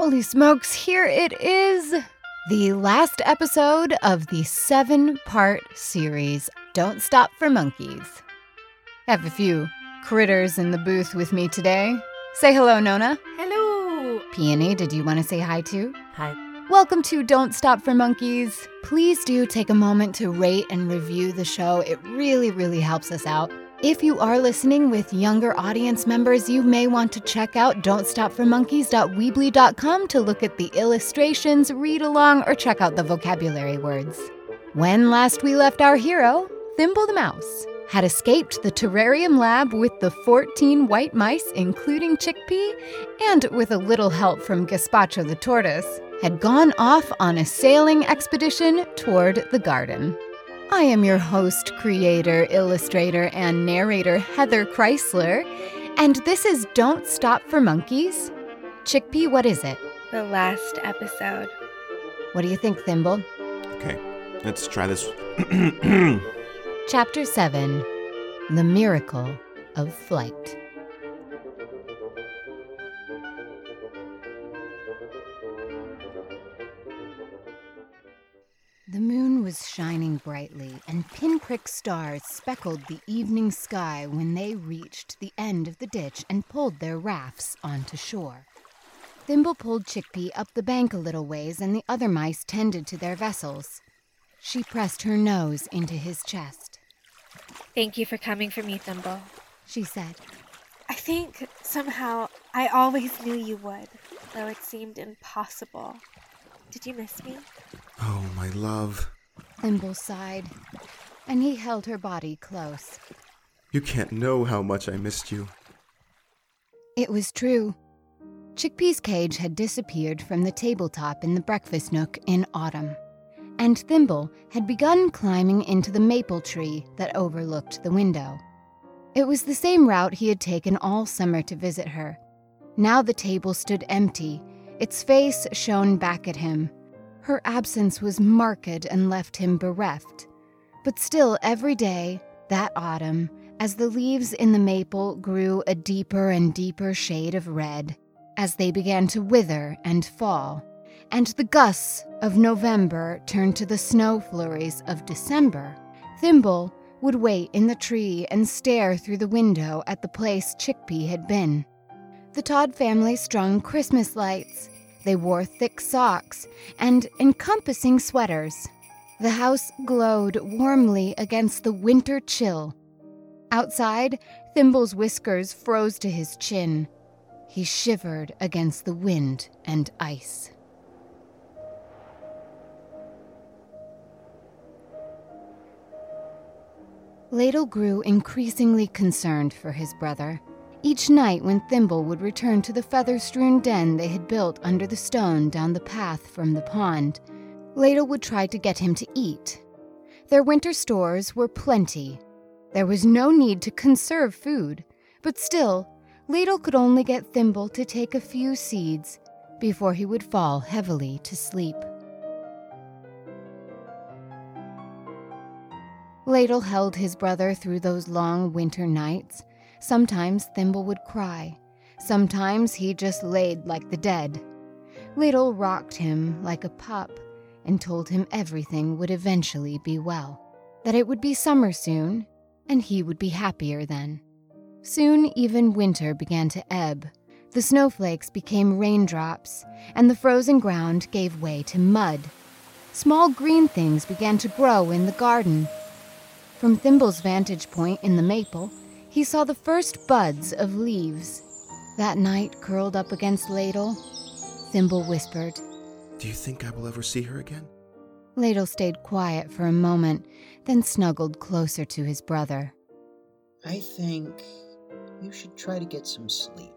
Holy smokes, here it is! The last episode of the seven part series, Don't Stop for Monkeys. I have a few critters in the booth with me today. Say hello, Nona. Hello. Peony, did you want to say hi too? Hi. Welcome to Don't Stop for Monkeys. Please do take a moment to rate and review the show. It really, really helps us out. If you are listening with younger audience members, you may want to check out don'tstopformonkeys.weebly.com to look at the illustrations, read along, or check out the vocabulary words. When last we left our hero, Thimble the Mouse, had escaped the terrarium lab with the 14 white mice, including Chickpea, and with a little help from Gazpacho the tortoise, had gone off on a sailing expedition toward the garden. I am your host, creator, illustrator, and narrator, Heather Chrysler, and this is Don't Stop for Monkeys. Chickpea, what is it? The last episode. What do you think, Thimble? Okay, let's try this. Chapter 7 The Miracle of Flight. Brightly, and pinprick stars speckled the evening sky when they reached the end of the ditch and pulled their rafts onto shore. Thimble pulled Chickpea up the bank a little ways, and the other mice tended to their vessels. She pressed her nose into his chest. Thank you for coming for me, Thimble. She said, I think somehow I always knew you would, though it seemed impossible. Did you miss me? Oh, my love. Thimble sighed, and he held her body close. You can't know how much I missed you. It was true. Chickpea's cage had disappeared from the tabletop in the breakfast nook in autumn, and Thimble had begun climbing into the maple tree that overlooked the window. It was the same route he had taken all summer to visit her. Now the table stood empty, its face shone back at him. Her absence was marked and left him bereft. But still, every day, that autumn, as the leaves in the maple grew a deeper and deeper shade of red, as they began to wither and fall, and the gusts of November turned to the snow flurries of December, Thimble would wait in the tree and stare through the window at the place Chickpea had been. The Todd family strung Christmas lights. They wore thick socks and encompassing sweaters. The house glowed warmly against the winter chill. Outside, Thimble's whiskers froze to his chin. He shivered against the wind and ice. Ladle grew increasingly concerned for his brother. Each night, when Thimble would return to the feather strewn den they had built under the stone down the path from the pond, Ladle would try to get him to eat. Their winter stores were plenty. There was no need to conserve food, but still, Ladle could only get Thimble to take a few seeds before he would fall heavily to sleep. Ladle held his brother through those long winter nights. Sometimes Thimble would cry. Sometimes he just laid like the dead. Ladle rocked him like a pup and told him everything would eventually be well, that it would be summer soon, and he would be happier then. Soon, even winter began to ebb. The snowflakes became raindrops, and the frozen ground gave way to mud. Small green things began to grow in the garden. From Thimble's vantage point in the maple, he saw the first buds of leaves. That night, curled up against Ladle, Thimble whispered. Do you think I will ever see her again? Ladle stayed quiet for a moment, then snuggled closer to his brother. I think you should try to get some sleep.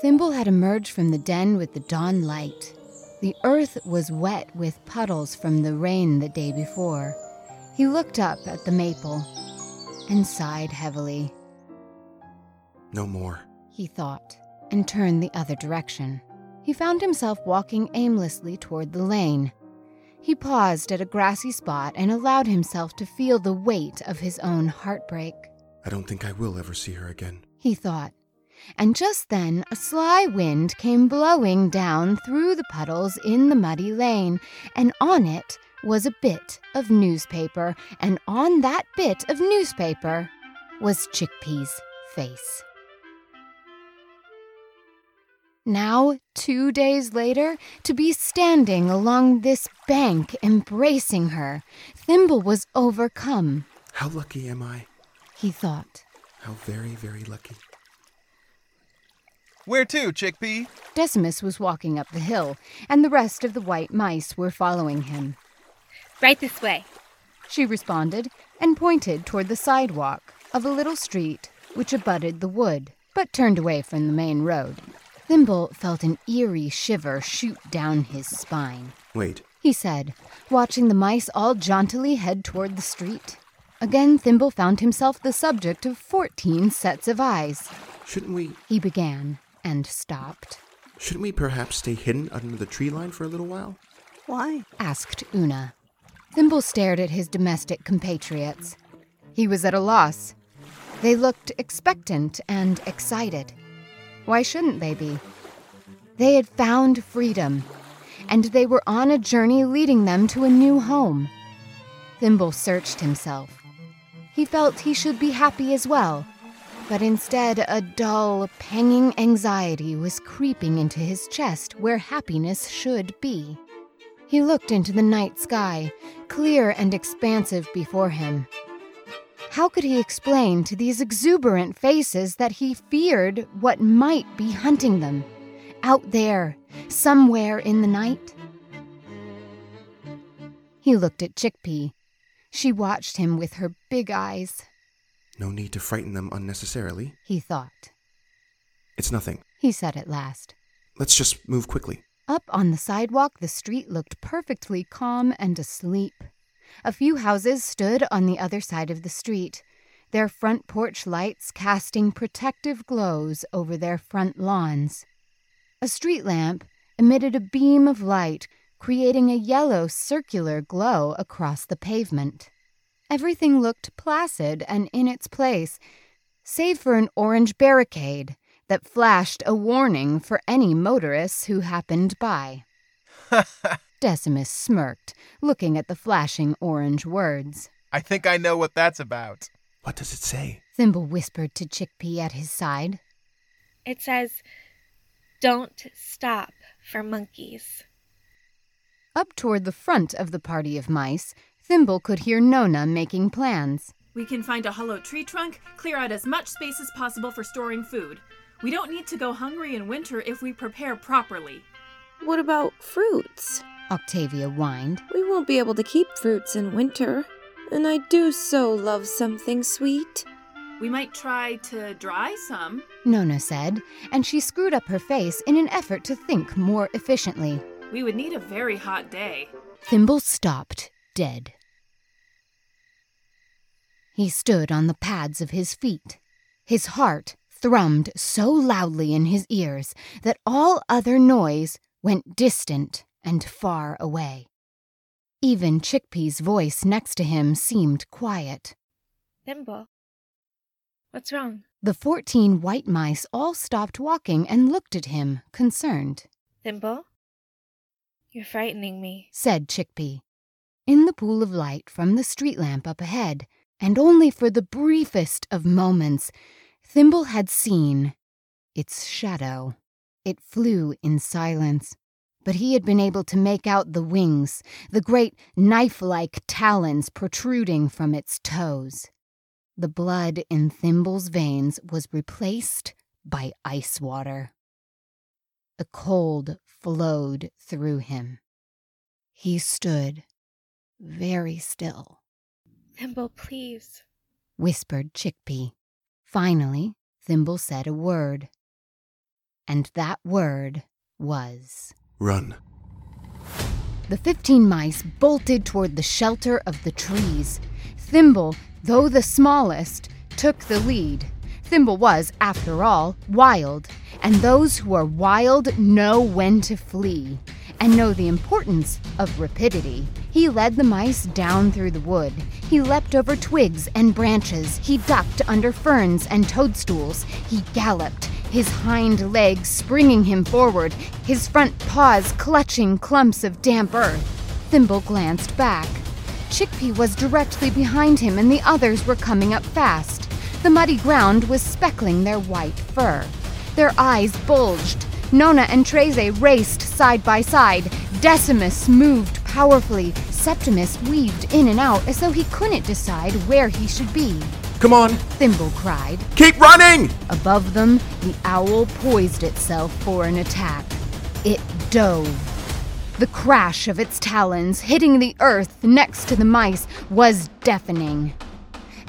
Thimble had emerged from the den with the dawn light. The earth was wet with puddles from the rain the day before. He looked up at the maple and sighed heavily. No more. He thought, and turned the other direction. He found himself walking aimlessly toward the lane. He paused at a grassy spot and allowed himself to feel the weight of his own heartbreak. I don't think I will ever see her again. He thought, And just then a sly wind came blowing down through the puddles in the muddy lane, and on it was a bit of newspaper, and on that bit of newspaper was Chickpea's face. Now, two days later, to be standing along this bank embracing her, Thimble was overcome, How lucky am I? he thought. How very, very lucky. Where to, Chickpea? Decimus was walking up the hill, and the rest of the white mice were following him. Right this way. She responded and pointed toward the sidewalk of a little street which abutted the wood, but turned away from the main road. Thimble felt an eerie shiver shoot down his spine. Wait, he said, watching the mice all jauntily head toward the street. Again, Thimble found himself the subject of fourteen sets of eyes. shouldn't we He began and stopped, shouldn't we perhaps stay hidden under the tree line for a little while? Why? asked Una. Thimble stared at his domestic compatriots. He was at a loss. They looked expectant and excited. Why shouldn't they be? They had found freedom, and they were on a journey leading them to a new home. Thimble searched himself. He felt he should be happy as well, but instead a dull, panging anxiety was creeping into his chest where happiness should be. He looked into the night sky, clear and expansive before him. How could he explain to these exuberant faces that he feared what might be hunting them? Out there, somewhere in the night? He looked at Chickpea. She watched him with her big eyes, No need to frighten them unnecessarily. he thought. It's nothing. He said at last. Let's just move quickly. Up on the sidewalk, the street looked perfectly calm and asleep. A few houses stood on the other side of the street, their front porch lights casting protective glows over their front lawns. A street lamp emitted a beam of light, creating a yellow circular glow across the pavement. Everything looked placid and in its place, save for an orange barricade that flashed a warning for any motorists who happened by. Decimus smirked, looking at the flashing orange words. I think I know what that's about. What does it say? Thimble whispered to Chickpea at his side. It says, Don't stop for monkeys. Up toward the front of the party of mice, Thimble could hear Nona making plans. We can find a hollow tree trunk, clear out as much space as possible for storing food. We don't need to go hungry in winter if we prepare properly. What about fruits? Octavia whined. We won't be able to keep fruits in winter. And I do so love something sweet. We might try to dry some. Nona said, and she screwed up her face in an effort to think more efficiently. We would need a very hot day. Thimble stopped dead. He stood on the pads of his feet. His heart thrummed so loudly in his ears that all other noise went distant and far away. Even Chickpea's voice next to him seemed quiet. Thimble, what's wrong? The fourteen white mice all stopped walking and looked at him, concerned. Thimble? You're frightening me. said Chickpea. In the pool of light from the street lamp up ahead, and only for the briefest of moments, Thimble had seen its shadow. It flew in silence, but he had been able to make out the wings, the great knife like talons protruding from its toes. The blood in Thimble's veins was replaced by ice water. The cold flowed through him. He stood very still, Thimble, please. whispered Chickpea. Finally, Thimble said a word. And that word was. Run. The fifteen mice bolted toward the shelter of the trees. Thimble, though the smallest, took the lead. Thimble was, after all, wild, and those who are wild know when to flee and know the importance of rapidity. He led the mice down through the wood. He leapt over twigs and branches. He ducked under ferns and toadstools. He galloped. His hind legs springing him forward, his front paws clutching clumps of damp earth. Thimble glanced back. Chickpea was directly behind him, and the others were coming up fast. The muddy ground was speckling their white fur. Their eyes bulged. Nona and Treze raced side by side. Decimus moved powerfully. Septimus weaved in and out as though he couldn't decide where he should be. Come on, Thimble cried. keep running! Above them, the owl poised itself for an attack. It dove. The crash of its talons hitting the earth next to the mice was deafening.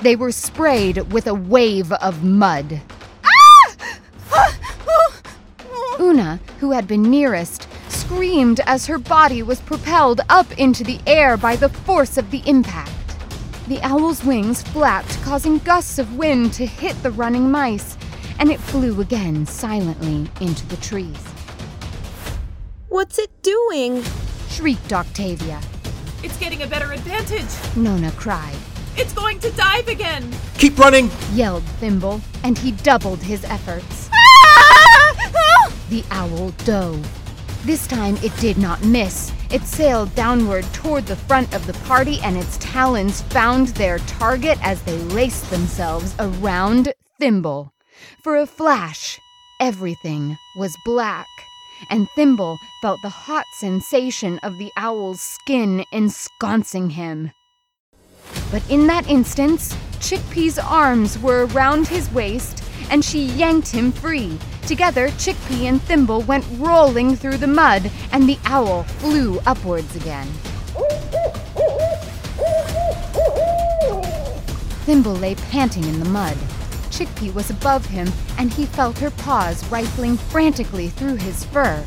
They were sprayed with a wave of mud. Ah! Una, who had been nearest, screamed as her body was propelled up into the air by the force of the impact. The owl's wings flapped, causing gusts of wind to hit the running mice, and it flew again silently into the trees. What's it doing? Shrieked Octavia. It's getting a better advantage. Nona cried. It's going to dive again. Keep running! Yelled Thimble, and he doubled his efforts. Ah! The owl dove. This time it did not miss. It sailed downward toward the front of the party, and its talons found their target as they laced themselves around Thimble. For a flash, everything was black, and Thimble felt the hot sensation of the owl's skin ensconcing him. But in that instance, Chickpea's arms were around his waist, and she yanked him free. Together, Chickpea and Thimble went rolling through the mud, and the owl flew upwards again. Thimble lay panting in the mud. Chickpea was above him, and he felt her paws rifling frantically through his fur.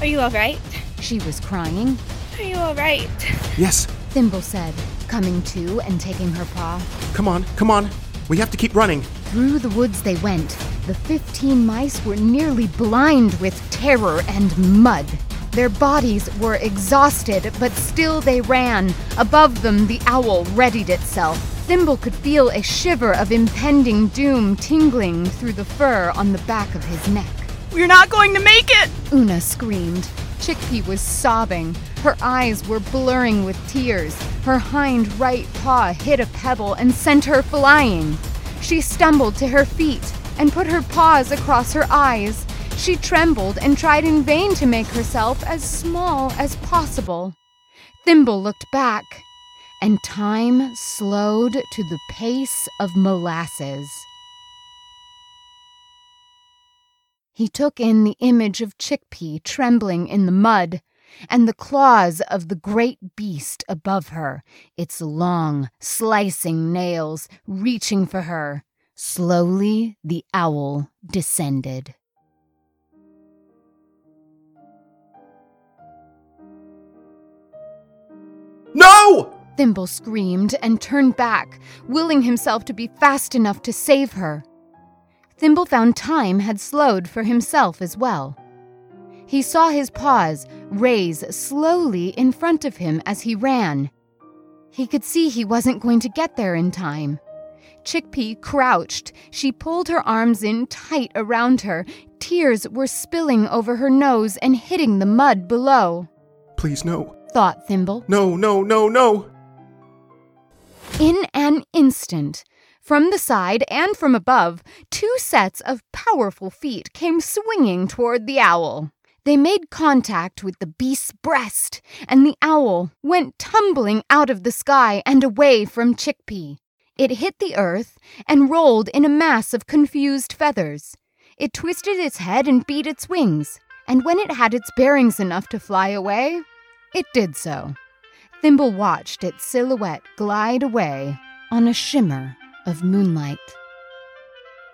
Are you alright? She was crying. Are you alright? Yes, Thimble said, coming to and taking her paw. come on, come on. We have to keep running. Through the woods they went. The fifteen mice were nearly blind with terror and mud. Their bodies were exhausted, but still they ran. Above them, the owl readied itself. Thimble could feel a shiver of impending doom tingling through the fur on the back of his neck. We're not going to make it. Una screamed. Chickpea was sobbing. Her eyes were blurring with tears. Her hind right paw hit a pebble and sent her flying. She stumbled to her feet and put her paws across her eyes. She trembled and tried in vain to make herself as small as possible. Thimble looked back, and time slowed to the pace of molasses. He took in the image of Chickpea trembling in the mud, and the claws of the great beast above her, its long, slicing nails reaching for her. Slowly the owl descended. No! Thimble screamed and turned back, willing himself to be fast enough to save her. Thimble found time had slowed for himself as well. He saw his paws raise slowly in front of him as he ran. He could see he wasn't going to get there in time. Chickpea crouched. She pulled her arms in tight around her. Tears were spilling over her nose and hitting the mud below, Please, no. thought Thimble. No, no, no, no. In an instant, from the side and from above, two sets of powerful feet came swinging toward the owl. They made contact with the beast's breast, and the owl went tumbling out of the sky and away from Chickpea. It hit the earth and rolled in a mass of confused feathers. It twisted its head and beat its wings, and when it had its bearings enough to fly away, it did so. Thimble watched its silhouette glide away on a shimmer of moonlight.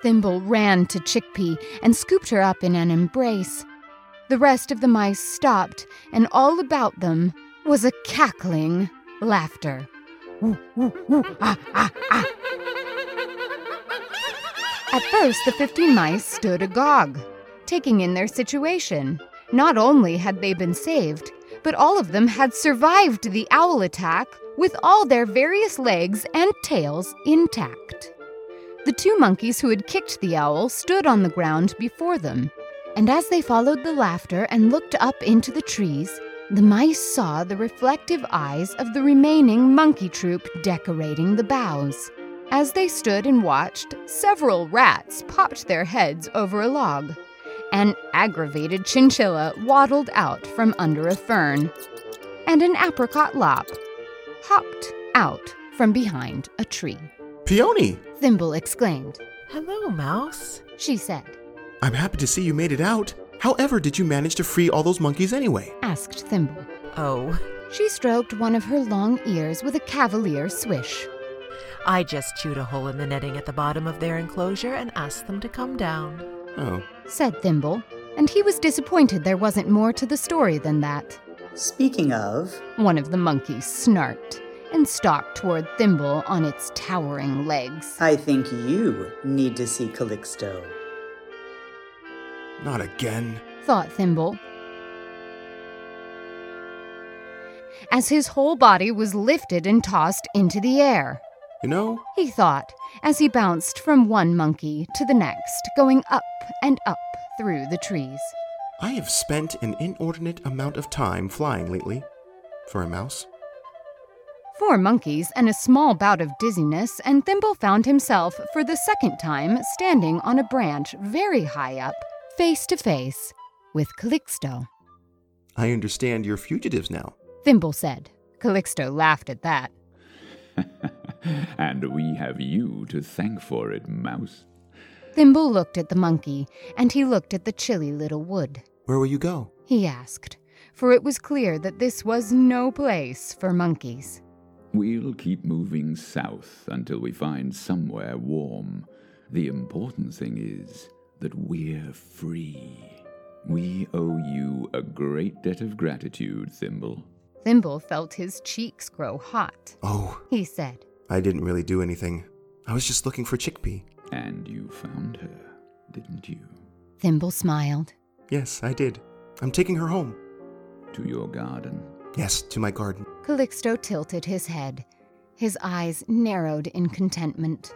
Thimble ran to Chickpea and scooped her up in an embrace. The rest of the mice stopped, and all about them was a cackling laughter. At first, the fifteen mice stood agog, taking in their situation. Not only had they been saved, but all of them had survived the owl attack with all their various legs and tails intact. The two monkeys who had kicked the owl stood on the ground before them, and as they followed the laughter and looked up into the trees, the mice saw the reflective eyes of the remaining monkey troop decorating the boughs. As they stood and watched, several rats popped their heads over a log. An aggravated chinchilla waddled out from under a fern, and an apricot lop hopped out from behind a tree. Peony! Thimble exclaimed. Hello, Mouse. She said, I'm happy to see you made it out. However, did you manage to free all those monkeys anyway? asked Thimble. Oh, She stroked one of her long ears with a cavalier swish. I just chewed a hole in the netting at the bottom of their enclosure and asked them to come down. Oh, said Thimble, and he was disappointed there wasn't more to the story than that. Speaking of, One of the monkeys snarked and stalked toward Thimble on its towering legs. I think you need to see Calixto. Not again. thought Thimble. As his whole body was lifted and tossed into the air, You know, he thought, as he bounced from one monkey to the next, going up and up through the trees. I have spent an inordinate amount of time flying lately. For a mouse. Four monkeys and a small bout of dizziness, and Thimble found himself, for the second time, standing on a branch very high up, face to face with Calixto. I understand you're fugitives now. Thimble said. Calixto laughed at that. and we have you to thank for it, Mouse. Thimble looked at the monkey, and he looked at the chilly little wood. Where will you go? He asked, for it was clear that this was no place for monkeys. We'll keep moving south until we find somewhere warm. The important thing is that we're free. We owe you a great debt of gratitude, Thimble. Thimble felt his cheeks grow hot. Oh, He said, I didn't really do anything. I was just looking for Chickpea. And you found her, didn't you? Thimble smiled. Yes, I did. I'm taking her home. To your garden. Yes, to my garden. Calixto tilted his head. His eyes narrowed in contentment.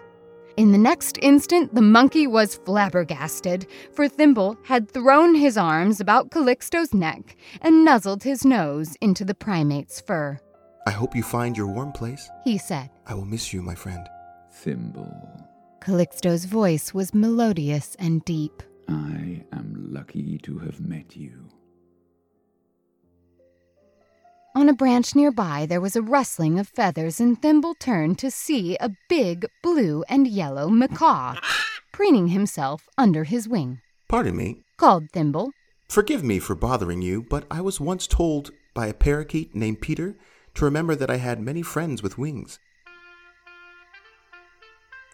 In the next instant, the monkey was flabbergasted, for Thimble had thrown his arms about Calixto's neck and nuzzled his nose into the primate's fur. I hope you find your warm place. He said. I will miss you, my friend. Thimble. Calixto's voice was melodious and deep. I am lucky to have met you. On a branch nearby, there was a rustling of feathers, and Thimble turned to see a big blue and yellow macaw preening himself under his wing. Pardon me. Called Thimble. Forgive me for bothering you, but I was once told by a parakeet named Peter to remember that I had many friends with wings.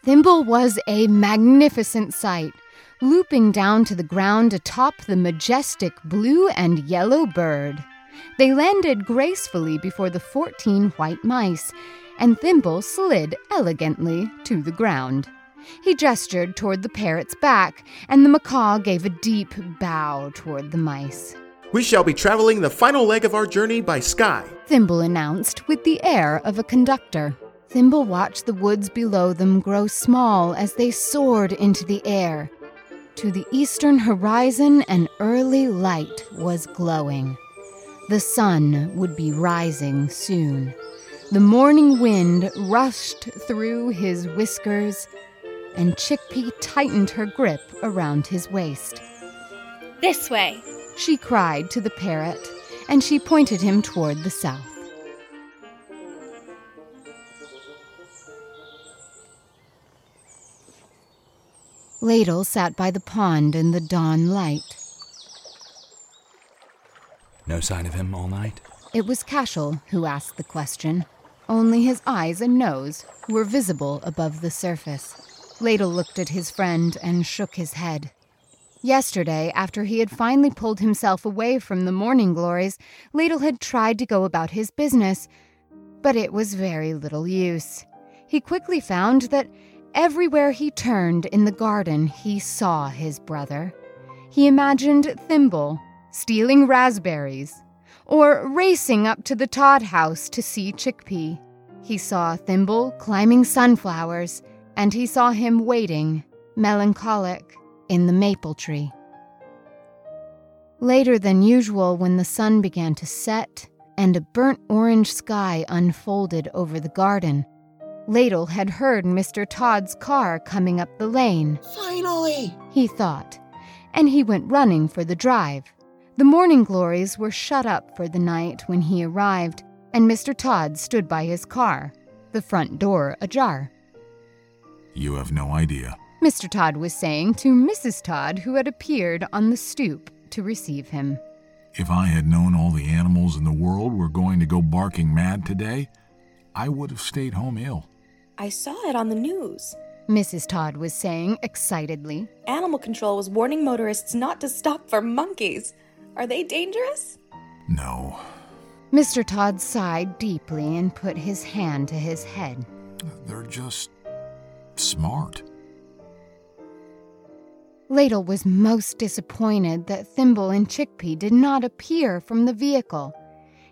Thimble was a magnificent sight, looping down to the ground atop the majestic blue and yellow bird. They landed gracefully before the fourteen white mice, and Thimble slid elegantly to the ground. He gestured toward the parrot's back, and the macaw gave a deep bow toward the mice. We shall be traveling the final leg of our journey by sky. Thimble announced with the air of a conductor. Thimble watched the woods below them grow small as they soared into the air. To the eastern horizon, an early light was glowing. The sun would be rising soon. The morning wind rushed through his whiskers, and Chickpea tightened her grip around his waist. This way. She cried to the parrot, and she pointed him toward the south. Ladle sat by the pond in the dawn light. No sign of him all night? It was Cashel who asked the question. Only his eyes and nose were visible above the surface. Ladle looked at his friend and shook his head. Yesterday, after he had finally pulled himself away from the morning glories, Ladle had tried to go about his business, but it was very little use. He quickly found that everywhere he turned in the garden, he saw his brother. He imagined Thimble stealing raspberries, or racing up to the Todd house to see Chickpea. He saw Thimble climbing sunflowers and he saw him waiting, melancholic, in the maple tree. Later than usual, when the sun began to set and a burnt orange sky unfolded over the garden, Ladle had heard Mr. Todd's car coming up the lane. Finally! He thought, and he went running for the drive. The morning glories were shut up for the night when he arrived, and Mr. Todd stood by his car, the front door ajar. You have no idea. Mr. Todd was saying to Mrs. Todd, who had appeared on the stoop to receive him. If I had known all the animals in the world were going to go barking mad today, I would have stayed home ill. I saw it on the news. Mrs. Todd was saying excitedly. Animal control was warning motorists not to stop for monkeys. Are they dangerous? No. Mr. Todd sighed deeply and put his hand to his head. They're just smart. Ladle was most disappointed that Thimble and Chickpea did not appear from the vehicle.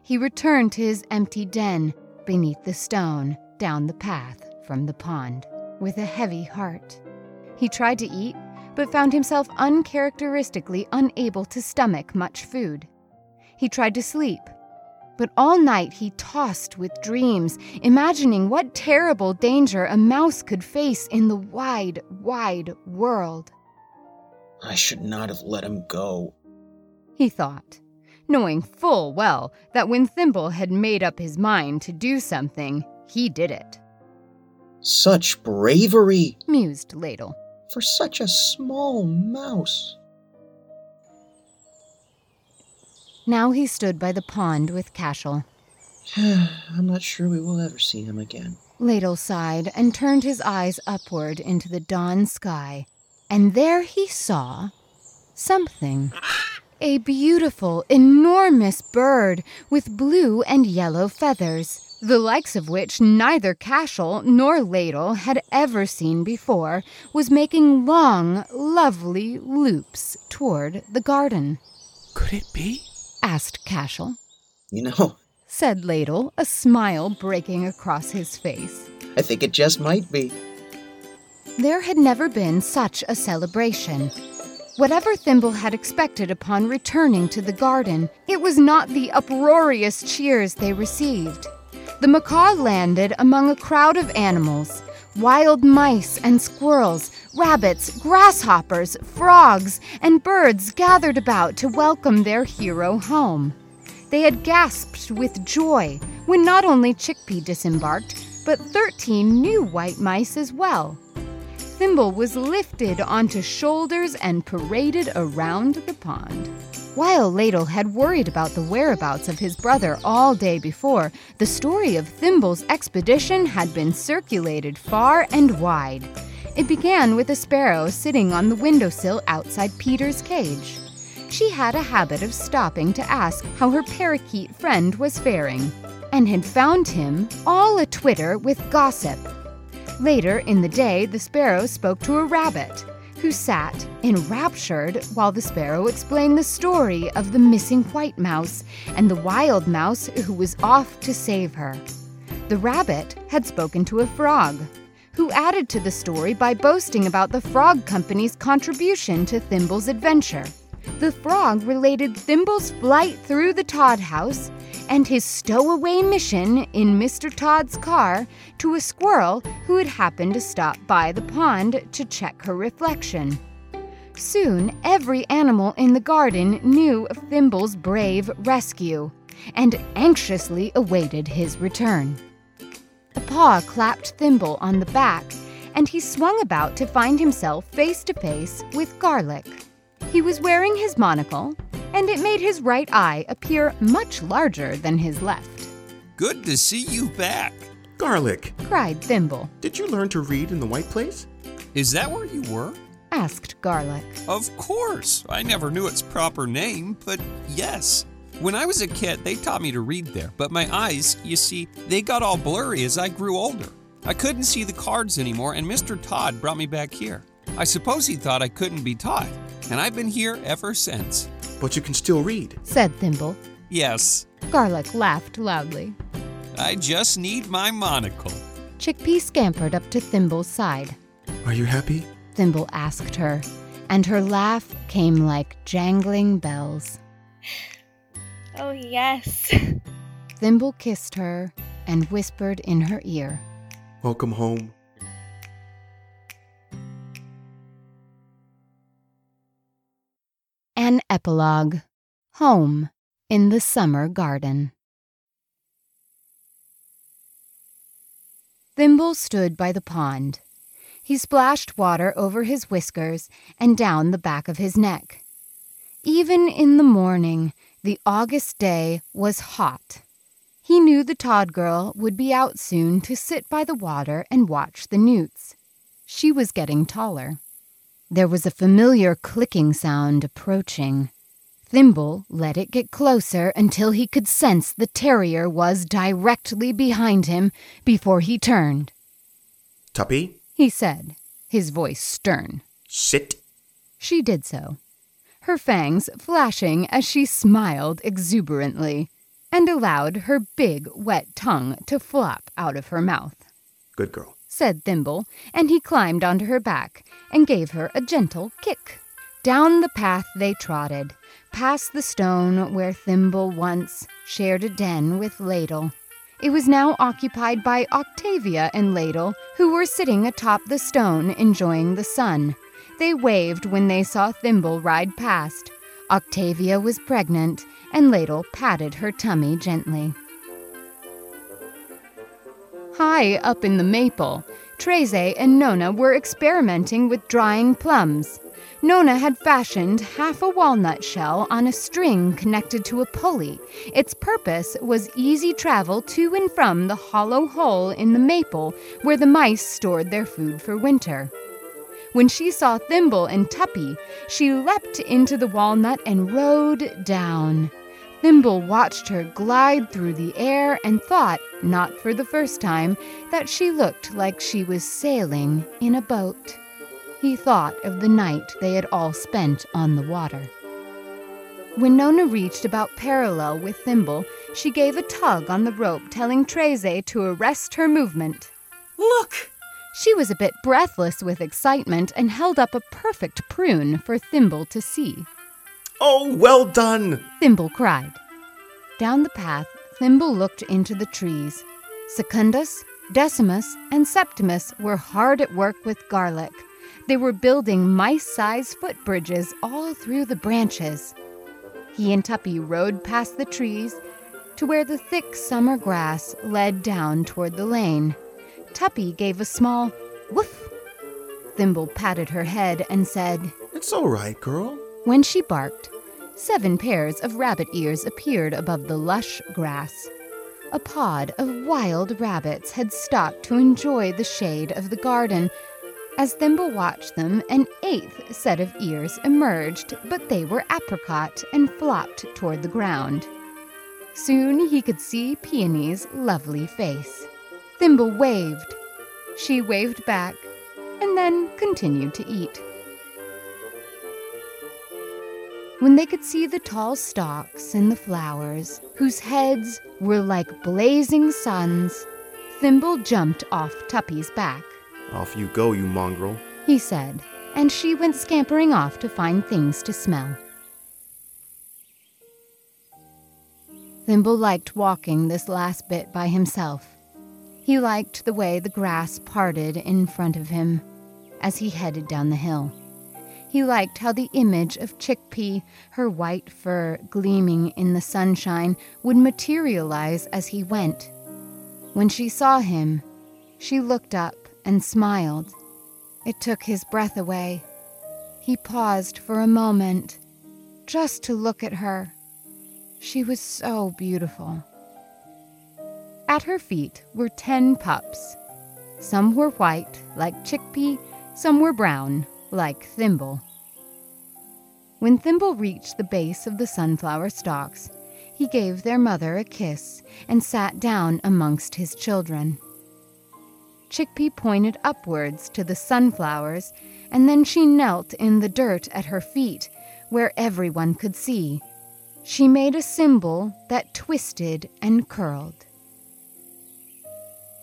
He returned to his empty den beneath the stone down the path from the pond with a heavy heart. He tried to eat, but found himself uncharacteristically unable to stomach much food. He tried to sleep, but all night he tossed with dreams, imagining what terrible danger a mouse could face in the wide, wide world. I should not have let him go, he thought, knowing full well that when Thimble had made up his mind to do something, he did it. Such bravery, mused Ladle, for such a small mouse. Now he stood by the pond with Cashel. I'm not sure we will ever see him again. Ladle sighed and turned his eyes upward into the dawn sky, and there he saw something. A beautiful, enormous bird with blue and yellow feathers the likes of which neither Cashel nor Ladle had ever seen before, was making long, lovely loops toward the garden. Could it be? asked Cashel. You know, said Ladle, a smile breaking across his face. I think it just might be. There had never been such a celebration. Whatever Thimble had expected upon returning to the garden, it was not the uproarious cheers they received. The macaw landed among a crowd of animals wild mice and squirrels, rabbits, grasshoppers, frogs, and birds gathered about to welcome their hero home. They had gasped with joy when not only Chickpea disembarked, but 13 new white mice as well. Thimble was lifted onto shoulders and paraded around the pond. While Ladle had worried about the whereabouts of his brother all day before, the story of Thimble's expedition had been circulated far and wide. It began with a sparrow sitting on the windowsill outside Peter's cage. She had a habit of stopping to ask how her parakeet friend was faring, and had found him all a twitter with gossip. Later in the day, the sparrow spoke to a rabbit who sat enraptured while the sparrow explained the story of the missing white mouse and the wild mouse who was off to save her. The rabbit had spoken to a frog, who added to the story by boasting about the frog company's contribution to Thimble's adventure. The frog related Thimble's flight through the Todd house and his stowaway mission in Mr. Todd's car to a squirrel who had happened to stop by the pond to check her reflection. Soon, every animal in the garden knew of Thimble's brave rescue and anxiously awaited his return. A paw clapped Thimble on the back, and he swung about to find himself face to face with Garlic. He was wearing his monocle, and it made his right eye appear much larger than his left. Good to see you back. Garlic, cried Thimble. Did you learn to read in the White Place? Is that where you were? asked Garlic. Of course. I never knew its proper name, but yes. When I was a kid, they taught me to read there, but my eyes, you see, they got all blurry as I grew older. I couldn't see the cards anymore, and Mr. Todd brought me back here. I suppose he thought I couldn't be taught, and I've been here ever since. But you can still read, said Thimble. Yes. Garlic laughed loudly. I just need my monocle. Chickpea scampered up to Thimble's side. Are you happy? Thimble asked her, and her laugh came like jangling bells. Oh, yes. Thimble kissed her and whispered in her ear. Welcome home. An epilogue Home in the Summer Garden. Thimble stood by the pond. He splashed water over his whiskers and down the back of his neck. Even in the morning, the August day was hot. He knew the Todd girl would be out soon to sit by the water and watch the newts. She was getting taller. There was a familiar clicking sound approaching. Thimble let it get closer until he could sense the terrier was directly behind him before he turned. Tuppy, He said, his voice stern. sit. She did so, her fangs flashing as she smiled exuberantly and allowed her big, wet tongue to flop out of her mouth. Good girl. Said Thimble, and he climbed onto her back and gave her a gentle kick. Down the path they trotted, past the stone where Thimble once shared a den with Ladle. It was now occupied by Octavia and Ladle, who were sitting atop the stone enjoying the sun. They waved when they saw Thimble ride past. Octavia was pregnant, and Ladle patted her tummy gently. High up in the maple, Treze and Nona were experimenting with drying plums. Nona had fashioned half a walnut shell on a string connected to a pulley. Its purpose was easy travel to and from the hollow hole in the maple where the mice stored their food for winter. When she saw Thimble and Tuppy, she leapt into the walnut and rode down. Thimble watched her glide through the air and thought, not for the first time, that she looked like she was sailing in a boat. He thought of the night they had all spent on the water. When Nona reached about parallel with Thimble, she gave a tug on the rope, telling Treze to arrest her movement. Look! She was a bit breathless with excitement and held up a perfect prune for Thimble to see. Oh, well done! Thimble cried. Down the path, Thimble looked into the trees. Secundus, Decimus, and Septimus were hard at work with garlic. They were building mice sized footbridges all through the branches. He and Tuppy rode past the trees to where the thick summer grass led down toward the lane. Tuppy gave a small woof. Thimble patted her head and said, It's all right, girl. When she barked, seven pairs of rabbit ears appeared above the lush grass. A pod of wild rabbits had stopped to enjoy the shade of the garden. As Thimble watched them, an eighth set of ears emerged, but they were apricot and flopped toward the ground. Soon he could see Peony's lovely face. Thimble waved. She waved back and then continued to eat. When they could see the tall stalks and the flowers, whose heads were like blazing suns, Thimble jumped off Tuppy's back. Off you go, you mongrel. He said, and she went scampering off to find things to smell. Thimble liked walking this last bit by himself. He liked the way the grass parted in front of him as he headed down the hill. He liked how the image of Chickpea, her white fur gleaming in the sunshine, would materialize as he went. When she saw him, she looked up and smiled. It took his breath away. He paused for a moment, just to look at her. She was so beautiful. At her feet were ten pups. Some were white, like Chickpea, some were brown, like Thimble. When Thimble reached the base of the sunflower stalks, he gave their mother a kiss and sat down amongst his children. Chickpea pointed upwards to the sunflowers, and then she knelt in the dirt at her feet, where everyone could see. She made a symbol that twisted and curled.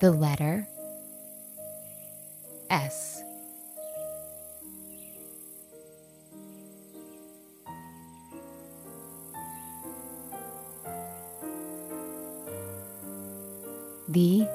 The letter S. The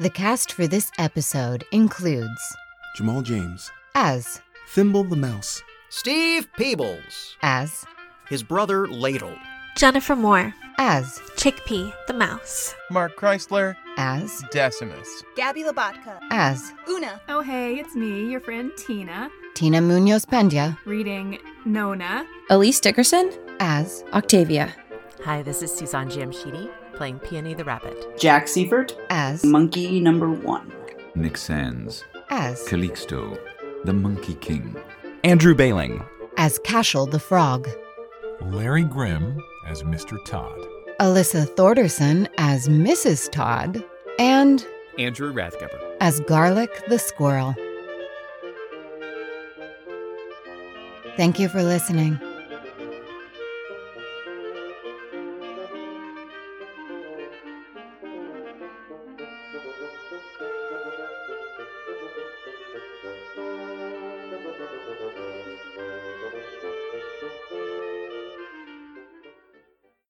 The cast for this episode includes Jamal James, as Thimble the Mouse, Steve Peebles, as his brother Ladle, Jennifer Moore, as Chickpea the mouse, Mark Chrysler, as Decimus, Gabby Labatka, as Una. Oh, hey, it's me, your friend Tina, Tina Munoz Pendia, reading Nona, Elise Dickerson, as Octavia. Hi, this is Suzanne Jamshidi, playing Peony the Rabbit. Jack Seifert, as Monkey Number One, Nick Sands, as Calixto, the Monkey King, Andrew Bailing, as Cashel the Frog, Larry Grimm as Mr. Todd, Alyssa Thorderson as Mrs. Todd, and Andrew Rathgeber as Garlic the Squirrel. Thank you for listening.